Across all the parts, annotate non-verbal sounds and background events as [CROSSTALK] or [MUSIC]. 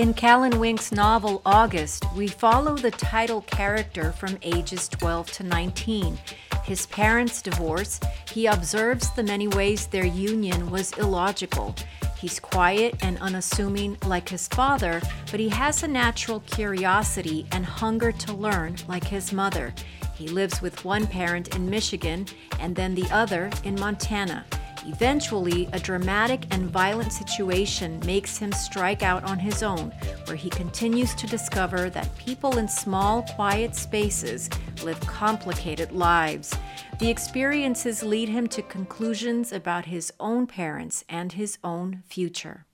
In Callan Wink's novel August, we follow the title character from ages 12 to 19. His parents divorce. He observes the many ways their union was illogical. He's quiet and unassuming like his father, but he has a natural curiosity and hunger to learn like his mother. He lives with one parent in Michigan and then the other in Montana. Eventually, a dramatic and violent situation makes him strike out on his own, where he continues to discover that people in small, quiet spaces live complicated lives. The experiences lead him to conclusions about his own parents and his own future.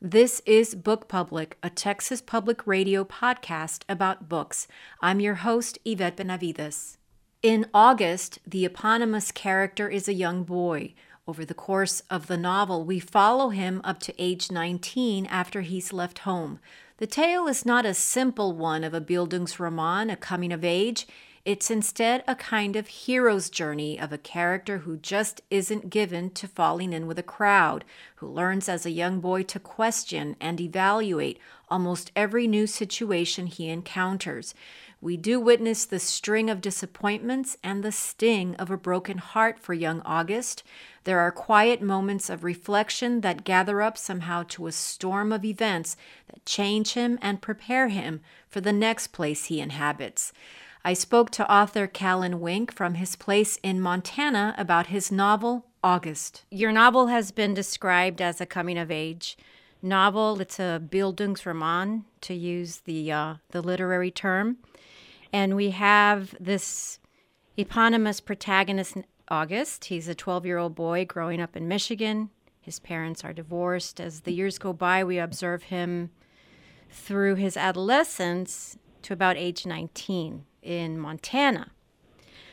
This is Book Public, a Texas Public Radio podcast about books. I'm your host, Yvette Benavides. In August, the eponymous character is a young boy over the course of the novel, we follow him up to age 19 after he's left home. The tale is not a simple one of a Bildungsroman, a coming of age. It's instead a kind of hero's journey of a character who just isn't given to falling in with a crowd, who learns as a young boy to question and evaluate almost every new situation he encounters we do witness the string of disappointments and the sting of a broken heart for young August. There are quiet moments of reflection that gather up somehow to a storm of events that change him and prepare him for the next place he inhabits. I spoke to author Callan Wink from his place in Montana about his novel, August. Your novel has been described as a coming of age novel. It's a Bildungsroman, to use the, uh, the literary term. And we have this eponymous protagonist, August. He's a 12 year old boy growing up in Michigan. His parents are divorced. As the years go by, we observe him through his adolescence to about age 19 in Montana.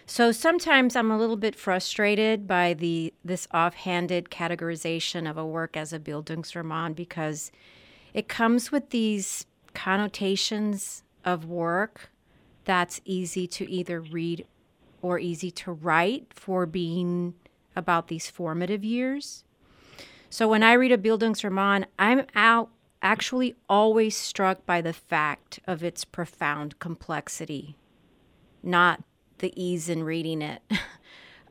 So sometimes I'm a little bit frustrated by the this offhanded categorization of a work as a Bildungsroman because it comes with these connotations of work that's easy to either read or easy to write for being about these formative years. So when I read a Bildungsroman, I'm out actually always struck by the fact of its profound complexity, not the ease in reading it. [LAUGHS]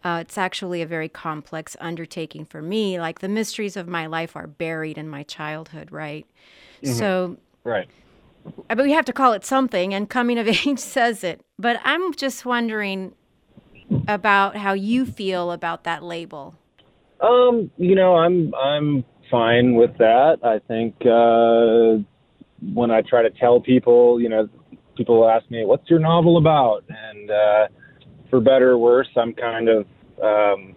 Uh, it's actually a very complex undertaking for me. Like the mysteries of my life are buried in my childhood, right? Mm-hmm. So, right but we have to call it something, and coming of [LAUGHS] age says it. But I'm just wondering about how you feel about that label. Um, you know, I'm I'm fine with that. I think uh, when I try to tell people, you know, people ask me, "What's your novel about?" and uh, for better or worse, I'm kind of, um,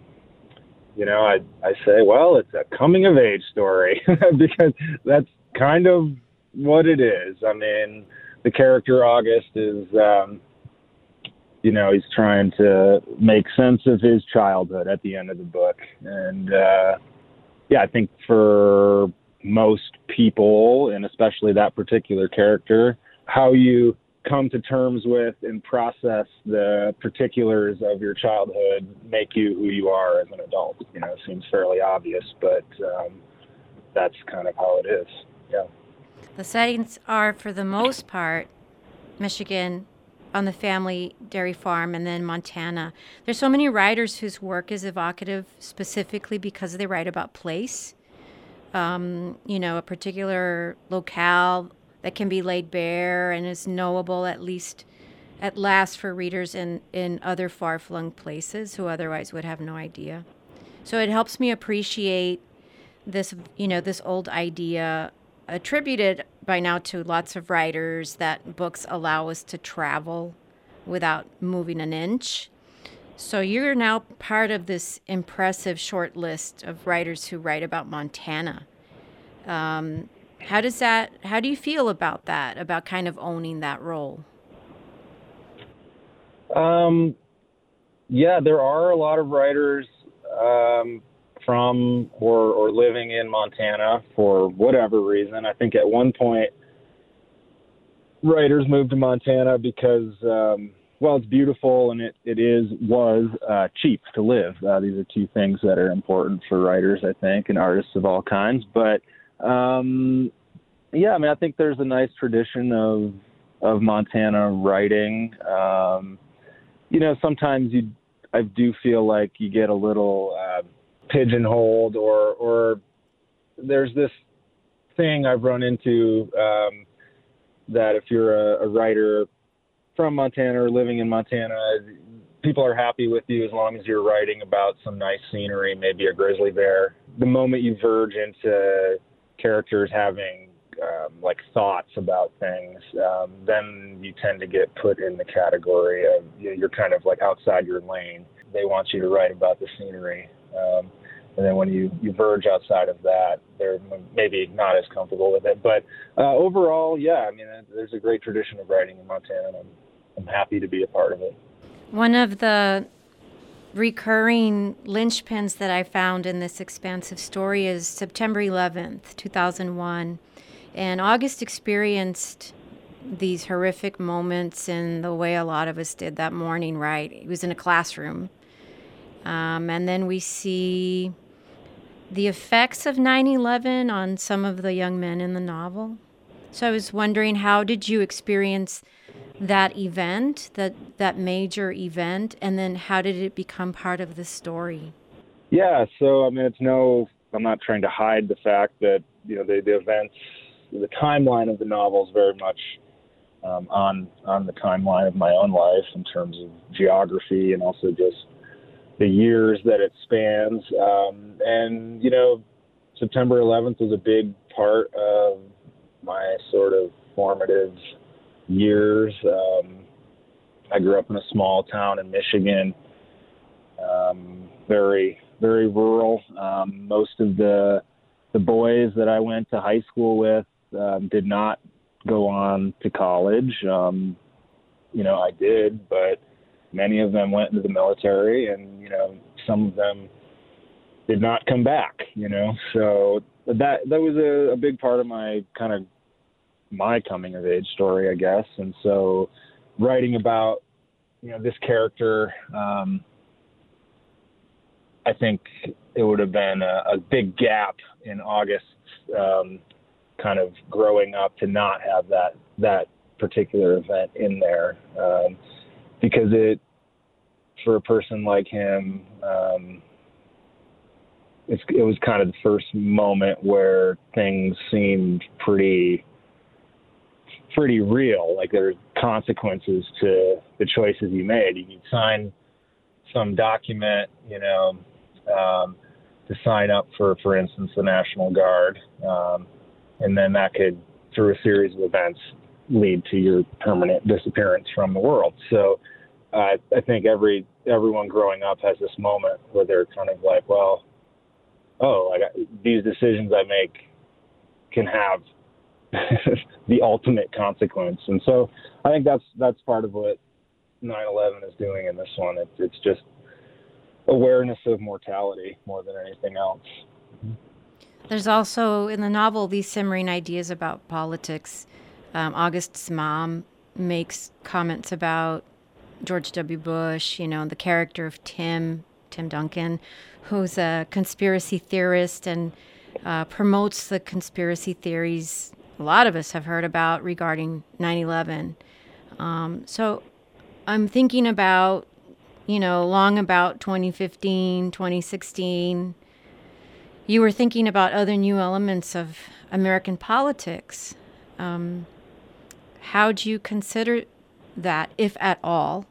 you know, I I say, well, it's a coming of age story [LAUGHS] because that's kind of what it is. I mean, the character August is, um, you know, he's trying to make sense of his childhood at the end of the book, and uh, yeah, I think for most people, and especially that particular character, how you come to terms with and process the particulars of your childhood make you who you are as an adult. You know, seems fairly obvious, but um, that's kind of how it is. Yeah. The settings are, for the most part, Michigan on the family dairy farm and then Montana. There's so many writers whose work is evocative specifically because they write about place. Um, you know, a particular locale that can be laid bare and is knowable at least at last for readers in, in other far flung places who otherwise would have no idea. So it helps me appreciate this, you know, this old idea attributed by now to lots of writers that books allow us to travel without moving an inch. So you're now part of this impressive short list of writers who write about Montana. Um, how does that? How do you feel about that? About kind of owning that role? Um, yeah, there are a lot of writers um, from or, or living in Montana for whatever reason. I think at one point writers moved to Montana because um, well, it's beautiful and it, it is was uh, cheap to live. Uh, these are two things that are important for writers, I think, and artists of all kinds. But um, yeah, I mean, I think there's a nice tradition of of Montana writing. Um, you know, sometimes you, I do feel like you get a little uh, pigeonholed, or or there's this thing I've run into um, that if you're a, a writer from Montana or living in Montana, people are happy with you as long as you're writing about some nice scenery, maybe a grizzly bear. The moment you verge into characters having um, like thoughts about things, um, then you tend to get put in the category of you're kind of like outside your lane. They want you to write about the scenery. Um, and then when you, you verge outside of that, they're maybe not as comfortable with it. But uh, overall, yeah, I mean, there's a great tradition of writing in Montana, and I'm, I'm happy to be a part of it. One of the recurring linchpins that I found in this expansive story is September 11th, 2001. And August experienced these horrific moments in the way a lot of us did that morning, right? He was in a classroom. Um, and then we see the effects of 9 11 on some of the young men in the novel. So I was wondering, how did you experience that event, that, that major event, and then how did it become part of the story? Yeah, so I mean, it's no, I'm not trying to hide the fact that, you know, the, the events the timeline of the novel is very much um, on on the timeline of my own life in terms of geography and also just the years that it spans. Um, and you know, September 11th was a big part of my sort of formative years. Um, I grew up in a small town in Michigan, um, very very rural. Um, most of the the boys that I went to high school with um, did not go on to college. Um, you know, I did, but many of them went into the military, and you know, some of them did not come back. You know, so that that was a, a big part of my kind of my coming of age story, I guess. And so, writing about you know this character, um, I think it would have been a, a big gap in August's um, kind of growing up to not have that that particular event in there um, because it for a person like him um, it was kind of the first moment where things seemed pretty pretty real. Like there are consequences to the choices you made. You could sign some document you know um, to sign up for for instance the national guard um, and then that could, through a series of events, lead to your permanent disappearance from the world. So uh, I think every everyone growing up has this moment where they're kind of like, well, oh, I got, these decisions I make can have [LAUGHS] the ultimate consequence. And so I think that's that's part of what 9/11 is doing in this one. It's it's just awareness of mortality more than anything else. There's also in the novel these simmering ideas about politics. Um, August's mom makes comments about George W. Bush, you know, the character of Tim, Tim Duncan, who's a conspiracy theorist and uh, promotes the conspiracy theories a lot of us have heard about regarding 9 11. Um, so I'm thinking about, you know, long about 2015, 2016, you were thinking about other new elements of American politics. Um, how do you consider that, if at all?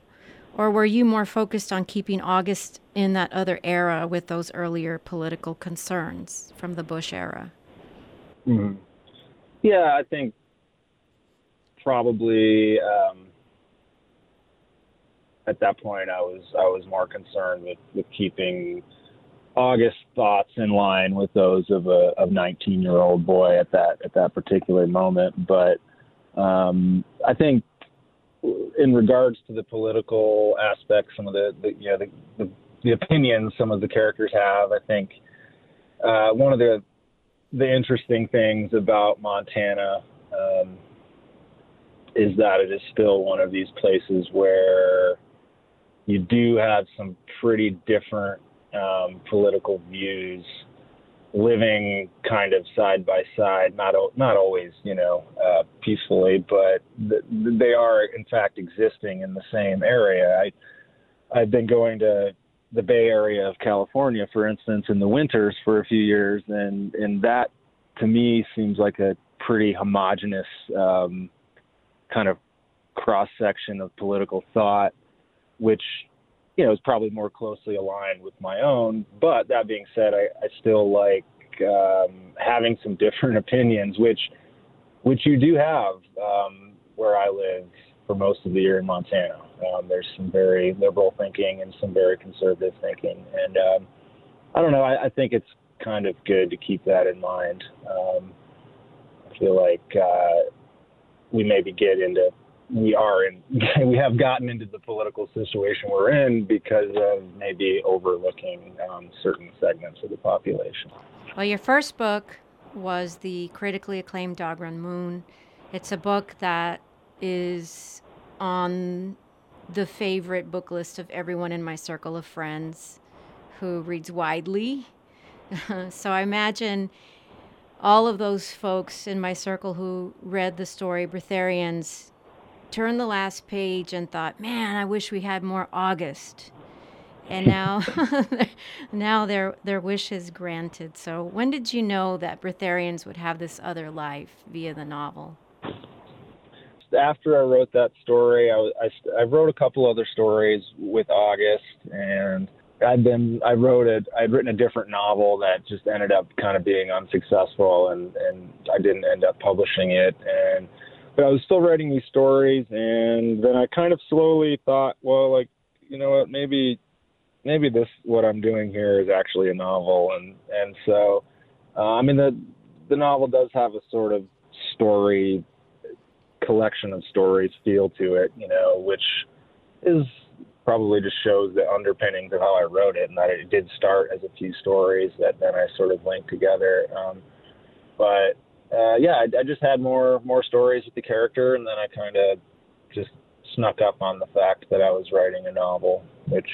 Or were you more focused on keeping August in that other era with those earlier political concerns from the Bush era? Mm-hmm. Yeah, I think probably um, at that point I was I was more concerned with, with keeping August thoughts in line with those of a of 19 year old boy at that at that particular moment. But um, I think in regards to the political aspects, some of the, the you know the, the, the opinions some of the characters have, I think uh, one of the the interesting things about Montana um, is that it is still one of these places where you do have some pretty different um, political views living kind of side by side, not not always, you know, uh, peacefully, but th- they are in fact existing in the same area. I I've been going to the Bay Area of California, for instance, in the winters for a few years, and and that to me seems like a pretty homogenous um, kind of cross section of political thought, which you know is probably more closely aligned with my own. But that being said, I, I still like um, having some [LAUGHS] different opinions, which which you do have um, where I live for most of the year in Montana. Um, there's some very liberal thinking and some very conservative thinking, and um, I don't know. I, I think it's kind of good to keep that in mind. Um, I feel like uh, we maybe get into we are in [LAUGHS] we have gotten into the political situation we're in because of maybe overlooking um, certain segments of the population. Well, your first book was the critically acclaimed Dog Run Moon. It's a book that is on the favorite book list of everyone in my circle of friends who reads widely. [LAUGHS] so I imagine all of those folks in my circle who read the story Breatharians turned the last page and thought, "Man, I wish we had more August." And now, [LAUGHS] now their their wish is granted. So, when did you know that Breatharians would have this other life via the novel? after I wrote that story, I, I, I wrote a couple other stories with August, and I'd been I wrote it. I'd written a different novel that just ended up kind of being unsuccessful, and and I didn't end up publishing it. And but I was still writing these stories, and then I kind of slowly thought, well, like you know what, maybe maybe this what I'm doing here is actually a novel, and and so uh, I mean the the novel does have a sort of story collection of stories feel to it, you know, which is probably just shows the underpinnings of how I wrote it, and that it did start as a few stories that then I sort of linked together. Um, but uh, yeah, I, I just had more more stories with the character, and then I kind of just snuck up on the fact that I was writing a novel, which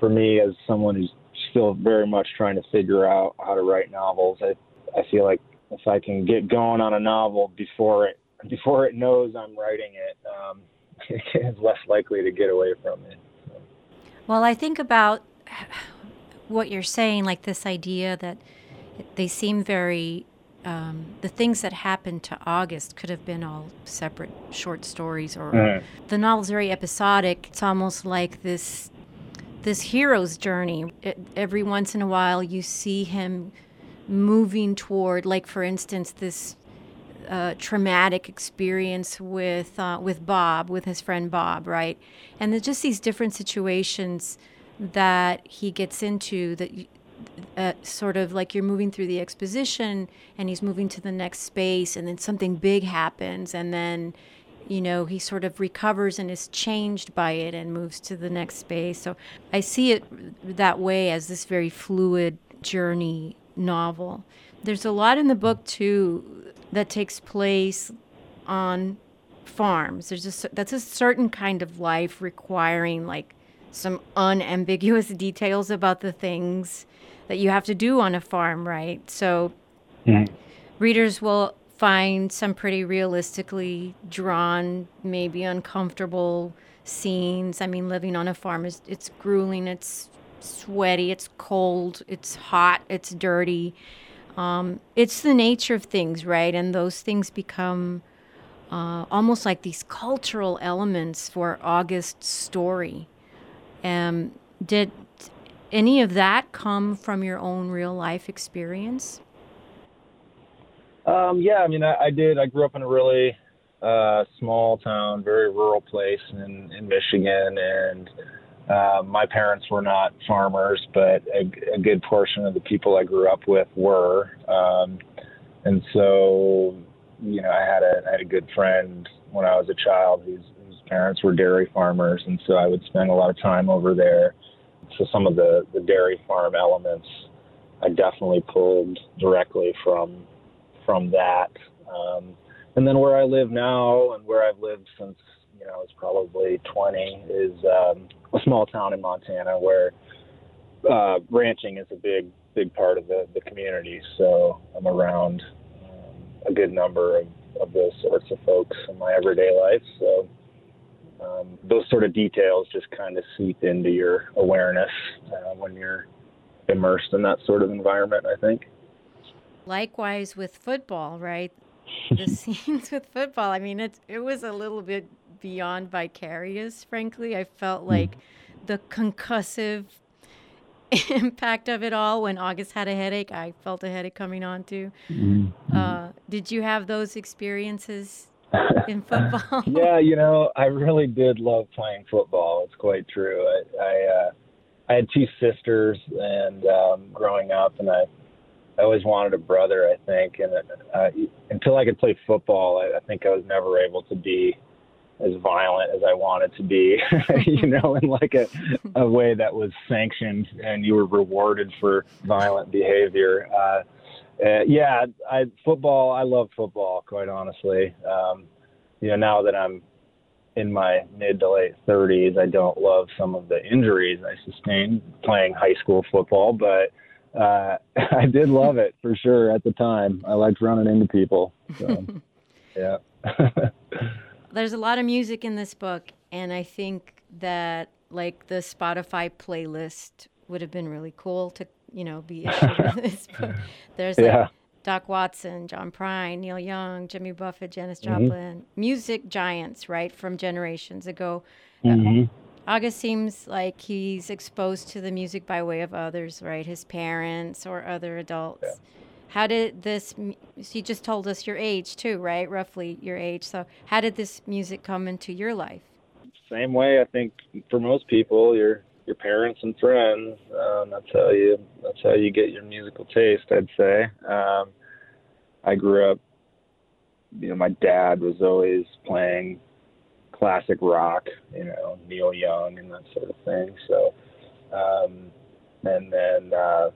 for me, as someone who's still very much trying to figure out how to write novels, I I feel like if I can get going on a novel before it before it knows I'm writing it, um, [LAUGHS] it's less likely to get away from it. So. Well, I think about what you're saying, like this idea that they seem very. Um, the things that happened to August could have been all separate short stories, or mm-hmm. the novel's very episodic. It's almost like this this hero's journey. It, every once in a while, you see him moving toward, like for instance, this uh, traumatic experience with uh, with Bob, with his friend Bob, right? And there's just these different situations that he gets into that uh, sort of like you're moving through the exposition and he's moving to the next space and then something big happens and then you know he sort of recovers and is changed by it and moves to the next space so i see it that way as this very fluid journey novel there's a lot in the book too that takes place on farms. There's a that's a certain kind of life requiring like some unambiguous [LAUGHS] details about the things that you have to do on a farm, right? So mm-hmm. readers will find some pretty realistically drawn, maybe uncomfortable scenes. I mean, living on a farm is it's grueling, it's sweaty, it's cold, it's hot, it's dirty. Um, it's the nature of things, right? And those things become uh, almost like these cultural elements for August's story. Um, did any of that come from your own real life experience? Um, yeah, I mean, I, I, did. I grew up in a really uh, small town, very rural place in, in Michigan, and uh, my parents were not farmers, but a, a, good portion of the people I grew up with were. Um, and so, you know, I had a I had a good friend when I was a child whose, whose parents were dairy farmers, and so I would spend a lot of time over there. So some of the the dairy farm elements, I definitely pulled directly from from that. Um, and then where I live now, and where I've lived since you know I was probably 20, is um, a small town in Montana where uh, ranching is a big big part of the, the community. So I'm around um, a good number of, of those sorts of folks in my everyday life. So um, those sort of details just kind of seep into your awareness uh, when you're immersed in that sort of environment, I think. Likewise with football, right? [LAUGHS] the scenes with football, I mean, it, it was a little bit beyond vicarious, frankly. I felt hmm. like the concussive [LAUGHS] impact of it all when August had a headache. I felt a headache coming on too. Mm-hmm. Uh, did you have those experiences [LAUGHS] in football? [LAUGHS] yeah, you know, I really did love playing football. It's quite true. I I, uh, I had two sisters, and um, growing up, and I I always wanted a brother. I think, and uh, until I could play football, I, I think I was never able to be as violent as I wanted to be, [LAUGHS] you know, in like a, a way that was sanctioned and you were rewarded for violent behavior. Uh, uh, yeah, I football. I love football, quite honestly. Um, you know, now that I'm in my mid to late 30s, I don't love some of the injuries I sustained playing high school football, but uh, [LAUGHS] I did love it for sure at the time. I liked running into people. So, [LAUGHS] yeah. [LAUGHS] there's a lot of music in this book, and I think that like the Spotify playlist would have been really cool to you know be issued this book. There's like. Doc Watson, John Prine, Neil Young, Jimmy Buffett, Janis mm-hmm. Joplin, mm-hmm. music giants, right from generations ago. Mm-hmm. August seems like he's exposed to the music by way of others, right? His parents or other adults. Yeah. How did this? You just told us your age too, right? Roughly your age. So, how did this music come into your life? Same way, I think for most people, your your parents and friends. Um, that's how you that's how you get your musical taste. I'd say. Um, I grew up. You know, my dad was always playing classic rock. You know, Neil Young and that sort of thing. So, um, and then. Uh,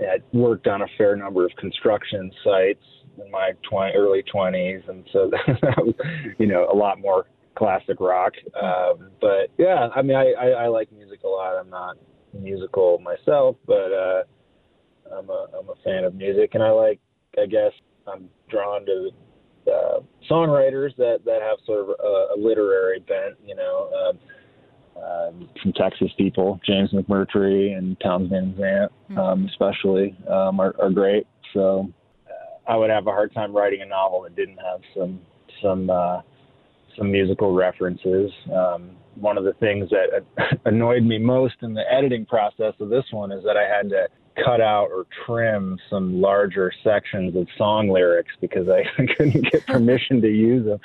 I worked on a fair number of construction sites in my 20, early 20s, and so [LAUGHS] that was, you know, a lot more classic rock. Um, but yeah, I mean, I, I, I like music a lot. I'm not musical myself, but uh, I'm a I'm a fan of music, and I like. I guess I'm drawn to uh, songwriters that that have sort of a, a literary bent. You know. Um, um, some Texas people, James McMurtry and Townes Van Zandt, mm-hmm. um, especially, um, are, are great. So uh, I would have a hard time writing a novel that didn't have some some uh, some musical references. Um, one of the things that [LAUGHS] annoyed me most in the editing process of this one is that I had to cut out or trim some larger sections of song lyrics because I [LAUGHS] couldn't get [LAUGHS] permission to use them.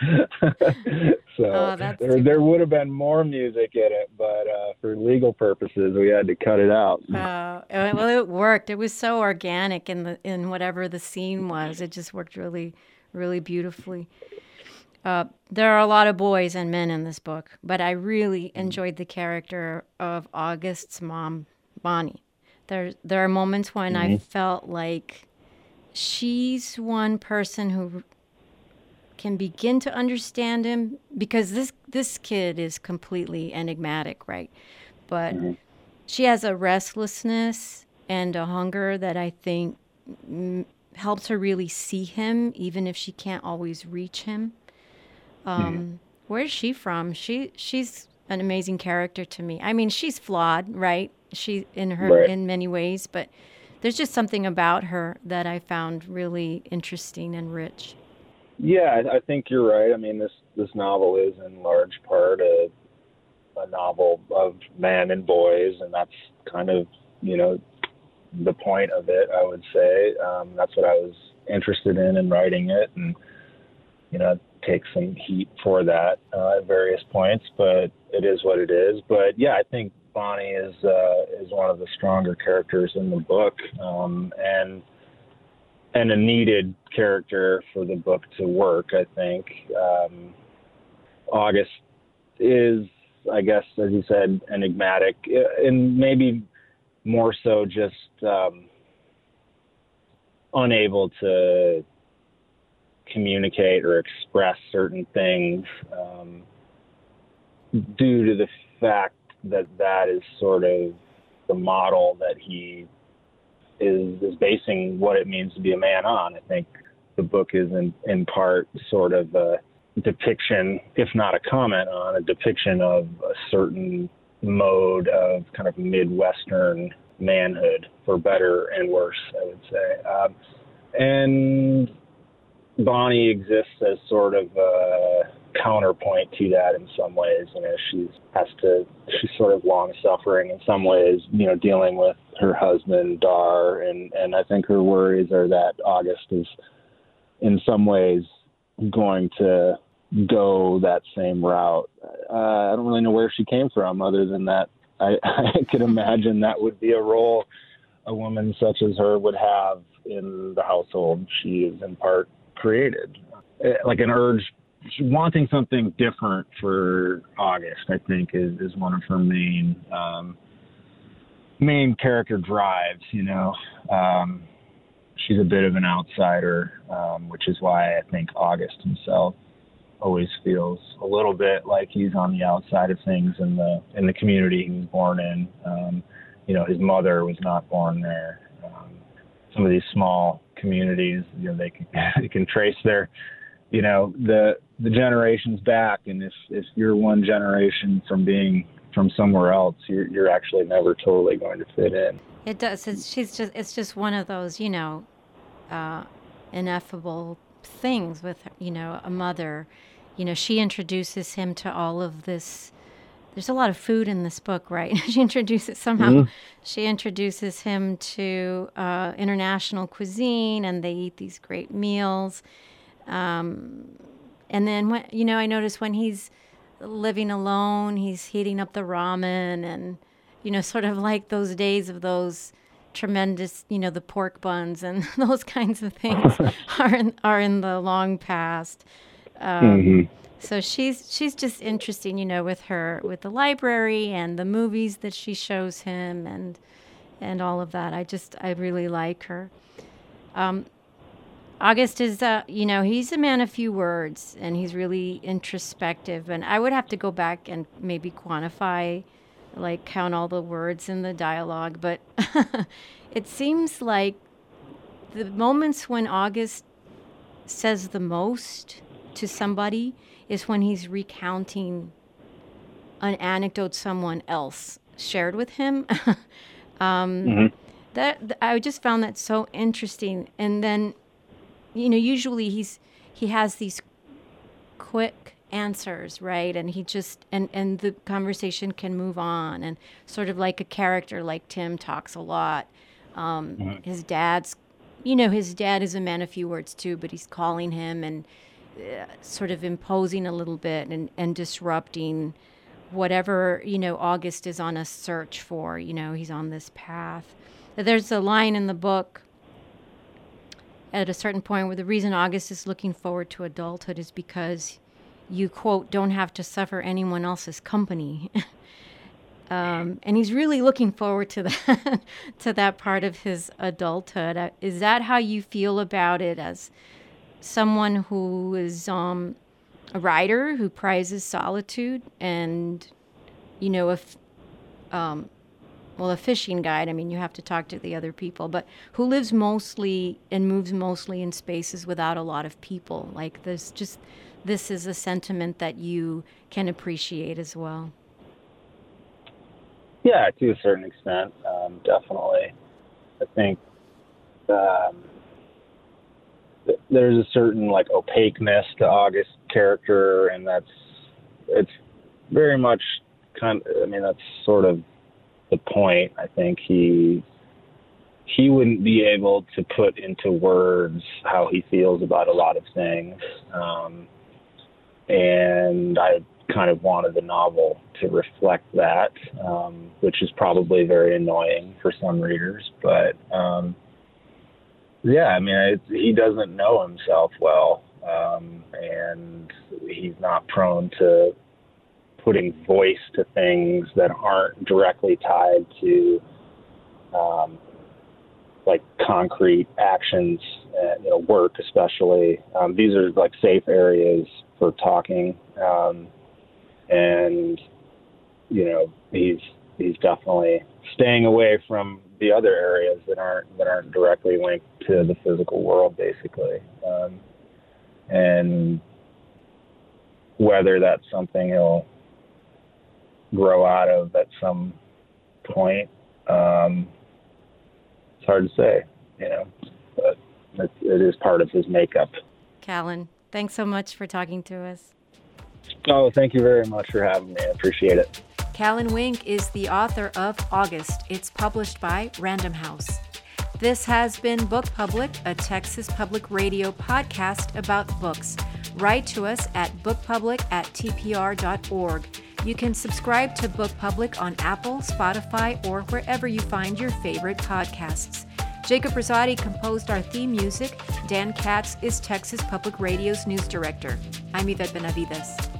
so oh, there, there would have been more music in it, but uh, for legal purposes, we had to cut it out. Oh, well, it worked. It was so organic in the in whatever the scene was. It just worked really, really beautifully. Uh, there are a lot of boys and men in this book, but I really enjoyed the character of August's mom, Bonnie there there are moments when mm-hmm. I felt like she's one person who can begin to understand him because this this kid is completely enigmatic, right? But mm-hmm. she has a restlessness and a hunger that I think m- helps her really see him, even if she can't always reach him. Um, mm-hmm. Where's she from? She she's an amazing character to me. I mean, she's flawed, right? She in her right. in many ways, but there's just something about her that I found really interesting and rich. Yeah, I think you're right. I mean, this this novel is in large part a a novel of man and boys, and that's kind of you know the point of it. I would say um, that's what I was interested in in writing it, and you know take some heat for that uh, at various points, but it is what it is. But yeah, I think Bonnie is uh, is one of the stronger characters in the book, um, and and a needed character for the book to work. I think um, August is, I guess, as you said, enigmatic, uh, and maybe more so just um, unable to communicate or express certain things um, due to the fact that that is sort of the model that he is is basing what it means to be a man on. I think the book is in in part sort of a depiction, if not a comment on a depiction of a certain mode of kind of midwestern manhood, for better and worse, I would say. Um, and Bonnie exists as sort of a counterpoint to that in some ways. You know, she's has to she's sort of long suffering in some ways, you know, dealing with her husband Dar and and I think her worries are that August is in some ways going to go that same route. Uh, I don't really know where she came from other than that I, [LAUGHS] I could imagine that would be a role a woman such as her would have in the household she is in part created. Eh, like an urge, wanting something different for August, I think, is, is one of her main um, main character drives. You know, um, she's a bit of an outsider, um, which is why I think August himself always feels a little bit like he's on the outside of things in the in the community he was born in. Um, you know, his mother was not born there. Um, some of these small communities, you know, they can [LAUGHS] they can trace their, you know, the the generations back, and if if you're one generation from being from somewhere else, you're you're actually never totally going to fit in. It does. It's she's just it's just one of those, you know, uh, ineffable things with you know a mother you know she introduces him to all of this there's a lot of food in this book right [LAUGHS] she introduces somehow mm-hmm. she introduces him to uh, international cuisine and they eat these great meals um, and then when you know i notice when he's living alone he's heating up the ramen and you know sort of like those days of those tremendous, you know, the pork buns and [LAUGHS] those kinds of things [LAUGHS] are in, are in the long past. Um, mm-hmm. So she's she's just interesting, you know, with her with the library and the movies that she shows him and and all of that. I just I really like her. Um, August is, uh, you know, he's a man of few words and he's really introspective. And I would have to go back and maybe quantify like count all the words in the dialogue, but [LAUGHS] it seems like the moments when August says the most to somebody is when he's recounting an anecdote someone else shared with him. [LAUGHS] um, mm-hmm. That I just found that so interesting. And then, you know, usually he's he has these quick answers right and he just and and the conversation can move on and sort of like a character like tim talks a lot um, mm-hmm. his dad's you know his dad is a man of few words too but he's calling him and sort of imposing a little bit and and disrupting whatever you know august is on a search for you know he's on this path. There's a line in the book at a certain point where the reason august is looking forward to adulthood is because you quote don't have to suffer anyone else's company. [LAUGHS] Um, and he's really looking forward to [LAUGHS] that to that part of his adulthood. Uh, is that how you feel about it as someone who is um, a writer who prizes solitude and you know if um, well a fishing guide i mean you have to talk to the other people but who lives mostly and moves mostly in spaces without a lot of people like there's just this is a sentiment that you can appreciate as well. Yeah, to a certain extent, um, definitely. I think um, there's a certain like opaqueness to August's character, and that's it's very much kind. Of, I mean, that's sort of the point. I think he he wouldn't be able to put into words how he feels about a lot of things. Um, and I kind of wanted the novel to reflect that, um, which is probably very annoying for some readers. But um, yeah, I mean, he doesn't know himself well, um, and he's not prone to putting voice to things that aren't directly tied to um, like concrete actions, and, you know, work especially. Um, these are like safe areas for talking. Um, and you know, he's he's definitely staying away from the other areas that aren't that aren't directly linked to the physical world, basically. Um, and whether that's something he'll grow out of at some point, um, it's hard to say, you know. But it, it is part of his makeup. Callan, thanks so much for talking to us. Oh, thank you very much for having me. I appreciate it. Callan Wink is the author of August. It's published by Random House. This has been Book Public, a Texas Public Radio podcast about books. Write to us at bookpublic at tpr.org. You can subscribe to Book Public on Apple, Spotify, or wherever you find your favorite podcasts. Jacob Rosati composed our theme music. Dan Katz is Texas Public Radio's news director. I'm Yvette Benavides.